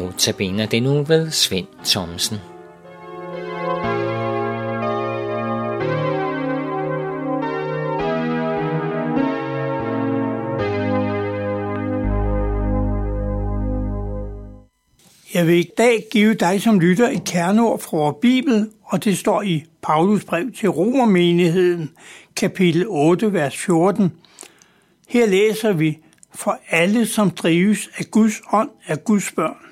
Notabene det nu ved Svend Thomsen. Jeg vil i dag give dig som lytter et kerneord fra vores Bibel, og det står i Paulus brev til Romermenigheden, kapitel 8, vers 14. Her læser vi, for alle, som drives af Guds ånd, er Guds børn.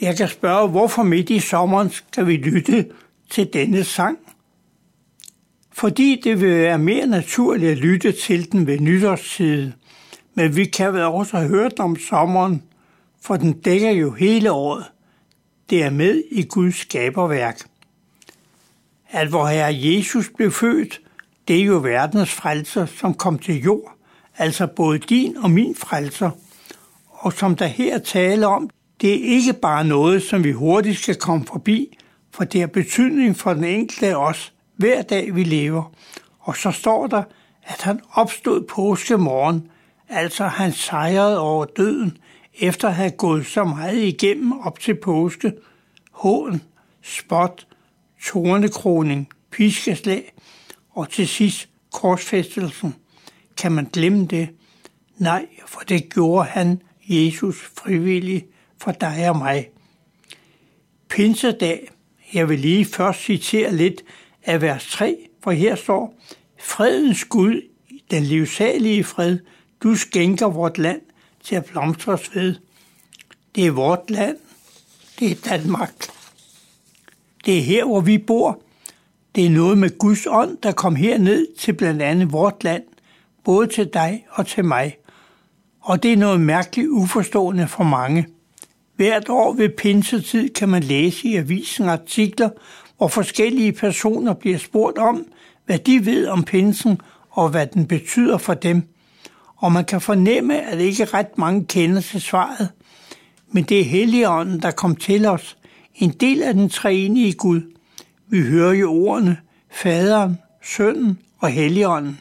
Jeg kan spørge, hvorfor midt i sommeren skal vi lytte til denne sang? Fordi det vil være mere naturligt at lytte til den ved nytårstid. Men vi kan vel også have hørt om sommeren, for den dækker jo hele året. Det er med i Guds skaberværk. At hvor Herre Jesus blev født, det er jo verdens frelser, som kom til jord, altså både din og min frelser. Og som der her taler om, det er ikke bare noget, som vi hurtigt skal komme forbi, for det har betydning for den enkelte af os, hver dag vi lever. Og så står der, at han opstod påske morgen, altså han sejrede over døden, efter at have gået så meget igennem op til påske, hån, spot, tornekroning, piskeslag og til sidst korsfæstelsen. Kan man glemme det? Nej, for det gjorde han, Jesus, frivillig for dig og mig. Pinsedag, jeg vil lige først citere lidt af vers 3, for her står, Fredens Gud, den livsalige fred, du skænker vort land til at blomstres ved. Det er vort land. Det er Danmark. Det er her, hvor vi bor. Det er noget med Guds ånd, der kom herned til blandt andet vort land, både til dig og til mig. Og det er noget mærkeligt uforstående for mange. Hvert år ved pinsetid kan man læse i avisen artikler, hvor forskellige personer bliver spurgt om, hvad de ved om pinsen og hvad den betyder for dem. Og man kan fornemme, at ikke ret mange kender til svaret. Men det er Helligånden, der kom til os, en del af den treenige Gud. Vi hører jo ordene, Faderen, Sønnen og Helligånden.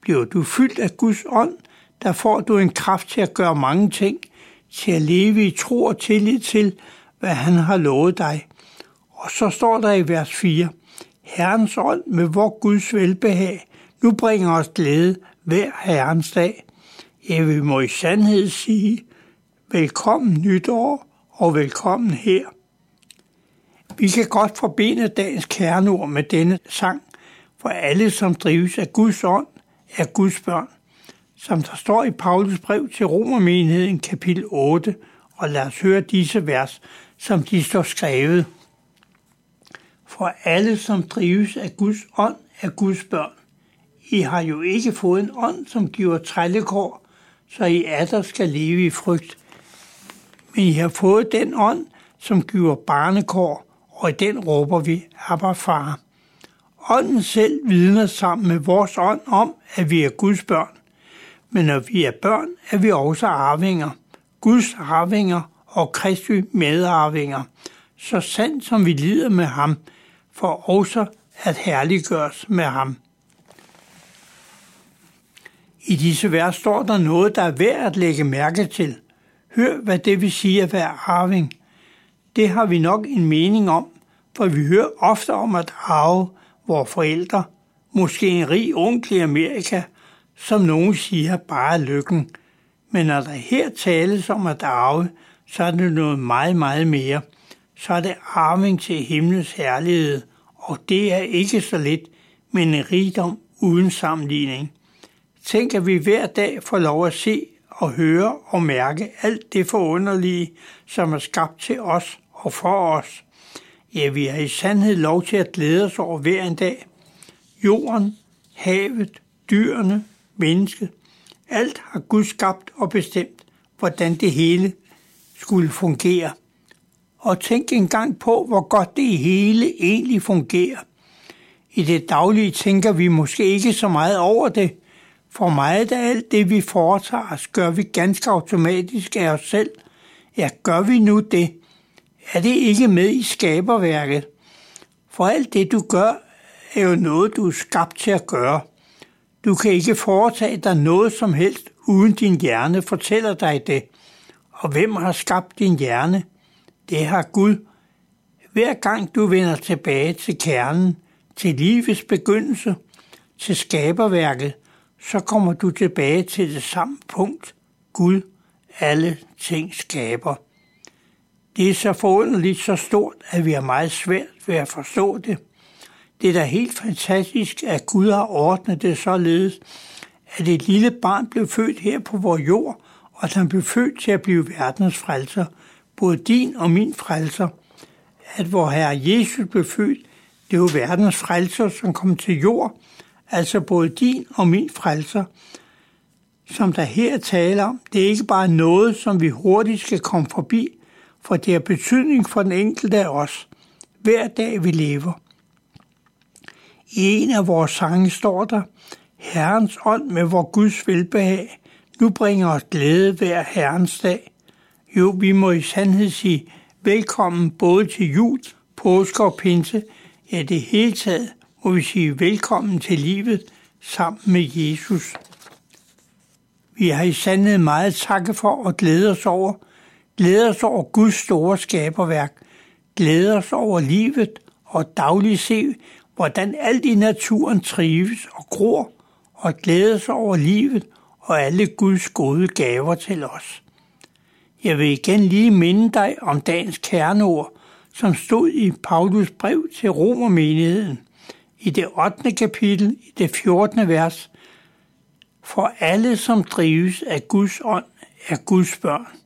Bliver du fyldt af Guds ånd, der får du en kraft til at gøre mange ting, til at leve i tro og tillid til, hvad han har lovet dig. Og så står der i vers 4, Herrens ånd med vor Guds velbehag, nu bringer os glæde hver herrens dag. Jeg vil må i sandhed sige, velkommen nytår og velkommen her. Vi kan godt forbinde dagens kerneord med denne sang, for alle, som drives af Guds ånd, er Guds børn som der står i Paulus brev til Romermenigheden kapitel 8, og lad os høre disse vers, som de står skrevet. For alle, som drives af Guds ånd, er Guds børn. I har jo ikke fået en ånd, som giver trællekår, så I atter skal leve i frygt. Men I har fået den ånd, som giver barnekår, og i den råber vi, Abba far. Ånden selv vidner sammen med vores ånd om, at vi er Guds børn men når vi er børn, er vi også arvinger. Guds arvinger og Kristi medarvinger, så sandt som vi lider med ham, for også at herliggøres med ham. I disse vers står der noget, der er værd at lægge mærke til. Hør, hvad det vil sige at være arving. Det har vi nok en mening om, for vi hører ofte om at arve vores forældre, måske en rig onkel i Amerika, som nogen siger, bare lykken. Men når der her tales om at arve, så er det noget meget, meget mere. Så er det arving til himlens herlighed, og det er ikke så lidt, men en rigdom uden sammenligning. Tænk, at vi hver dag får lov at se og høre og mærke alt det forunderlige, som er skabt til os og for os. Ja, vi har i sandhed lov til at glæde os over hver en dag. Jorden, havet, dyrene, menneske. Alt har Gud skabt og bestemt, hvordan det hele skulle fungere. Og tænk engang på, hvor godt det hele egentlig fungerer. I det daglige tænker vi måske ikke så meget over det, for meget af alt det, vi foretager os, gør vi ganske automatisk af os selv. Ja, gør vi nu det? Er det ikke med i skaberværket? For alt det, du gør, er jo noget, du er skabt til at gøre. Du kan ikke foretage dig noget som helst, uden din hjerne fortæller dig det. Og hvem har skabt din hjerne? Det har Gud. Hver gang du vender tilbage til kernen, til livets begyndelse, til skaberværket, så kommer du tilbage til det samme punkt. Gud, alle ting skaber. Det er så forunderligt så stort, at vi har meget svært ved at forstå det. Det er da helt fantastisk, at Gud har ordnet det således, at et lille barn blev født her på vores jord, og at han blev født til at blive verdens frelser, både din og min frelser. At vor Herre Jesus blev født, det var verdens frelser, som kom til jord, altså både din og min frelser. Som der her taler om, det er ikke bare noget, som vi hurtigt skal komme forbi, for det har betydning for den enkelte af os, hver dag vi lever. I en af vores sange står der, Herrens ånd med vor Guds velbehag, nu bringer os glæde hver Herrens dag. Jo, vi må i sandhed sige velkommen både til jul, påske og pinse. Ja, det hele taget må vi sige velkommen til livet sammen med Jesus. Vi har i sandhed meget takke for og glæde os over. Glæde os over Guds store skaberværk. Glæde os over livet og dagligt se, hvordan alt i naturen trives og gror og glædes over livet og alle Guds gode gaver til os. Jeg vil igen lige minde dig om dagens kerneord, som stod i Paulus brev til Romermenigheden i det 8. kapitel i det 14. vers. For alle, som drives af Guds ånd, er Guds børn.